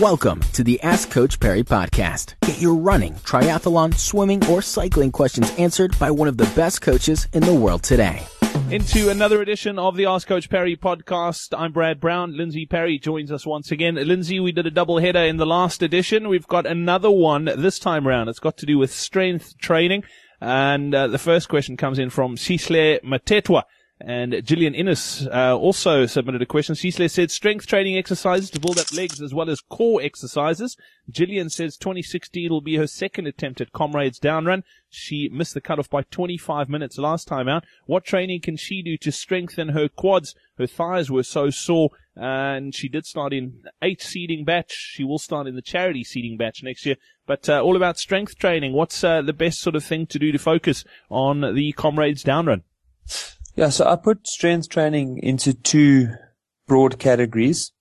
Welcome to the Ask Coach Parry podcast. Get your running, triathlon, swimming, or cycling questions answered by one of the best coaches in the world today. Into another edition of the Ask Coach Parry podcast. I'm Brad Brown. Lindsay Parry joins us once again. Lindsay, we did a double header in the last edition. We've got another one this time round. It's got to do with strength training. And uh, the first question comes in from Cisle Matetwa. And Gillian Innes uh, also submitted a question. She said strength training exercises to build up legs as well as core exercises. Gillian says 2016 will be her second attempt at Comrades Down Run. She missed the cutoff by 25 minutes last time out. What training can she do to strengthen her quads? Her thighs were so sore and she did start in eight seeding batch. She will start in the charity seeding batch next year. But uh, all about strength training. What's uh, the best sort of thing to do to focus on the Comrades Down Run? Yeah, so I put strength training into two broad categories.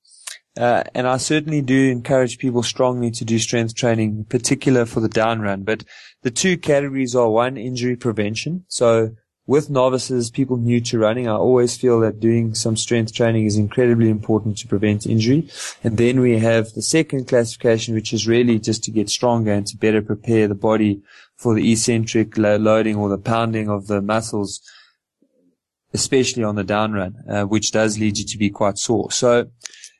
Uh, and I certainly do encourage people strongly to do strength training, in particular for the down run. But the two categories are one, injury prevention. So with novices, people new to running, I always feel that doing some strength training is incredibly important to prevent injury. And then we have the second classification, which is really just to get stronger and to better prepare the body for the eccentric loading or the pounding of the muscles especially on the down run, uh, which does lead you to be quite sore. So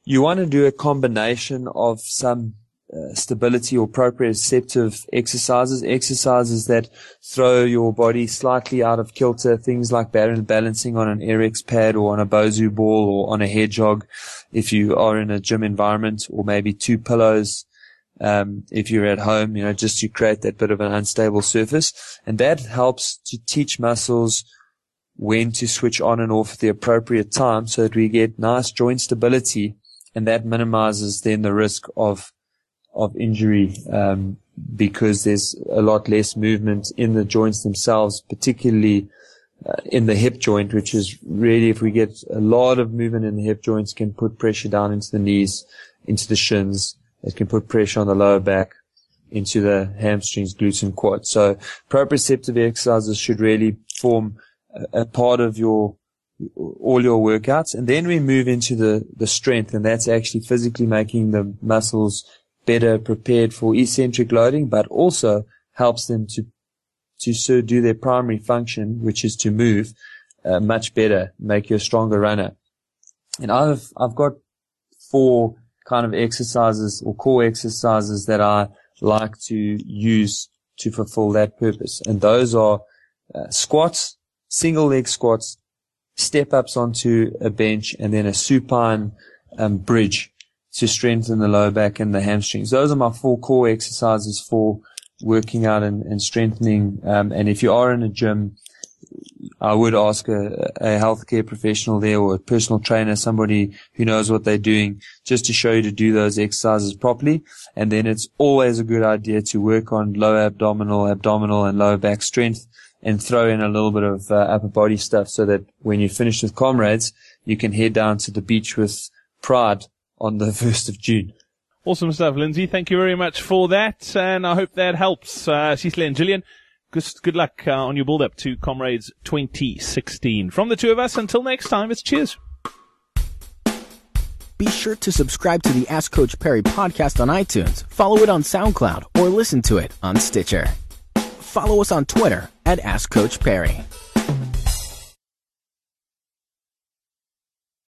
you want to do a combination of some uh, stability or proprioceptive exercises, exercises that throw your body slightly out of kilter, things like balancing on an Airex pad or on a Bosu ball or on a hedgehog if you are in a gym environment or maybe two pillows. Um, if you're at home, you know, just to create that bit of an unstable surface. And that helps to teach muscles when to switch on and off at the appropriate time so that we get nice joint stability and that minimizes then the risk of of injury um, because there's a lot less movement in the joints themselves, particularly uh, in the hip joint, which is really if we get a lot of movement in the hip joints, can put pressure down into the knees, into the shins. It can put pressure on the lower back, into the hamstrings, glutes, and quads. So proprioceptive exercises should really form a part of your all your workouts. And then we move into the, the strength, and that's actually physically making the muscles better prepared for eccentric loading, but also helps them to to so do their primary function, which is to move uh, much better, make you a stronger runner. And I've I've got four kind of exercises or core exercises that I like to use to fulfill that purpose, and those are uh, squats, single leg squats, step ups onto a bench, and then a supine um, bridge to strengthen the lower back and the hamstrings. Those are my four core exercises for working out and, and strengthening. Um, and if you are in a gym, I would ask a, a healthcare professional there or a personal trainer, somebody who knows what they're doing, just to show you to do those exercises properly. And then it's always a good idea to work on lower abdominal, abdominal and lower back strength and throw in a little bit of uh, upper body stuff so that when you finish with comrades, you can head down to the beach with pride on the 1st of June. Awesome stuff, Lindsay. Thank you very much for that. And I hope that helps. Uh, Cisle and Gillian, good, good luck uh, on your build up to Comrades 2016. From the two of us, until next time, it's cheers. Be sure to subscribe to the Ask Coach Parry podcast on iTunes, follow it on SoundCloud, or listen to it on Stitcher follow us on Twitter at Ask Coach Parry.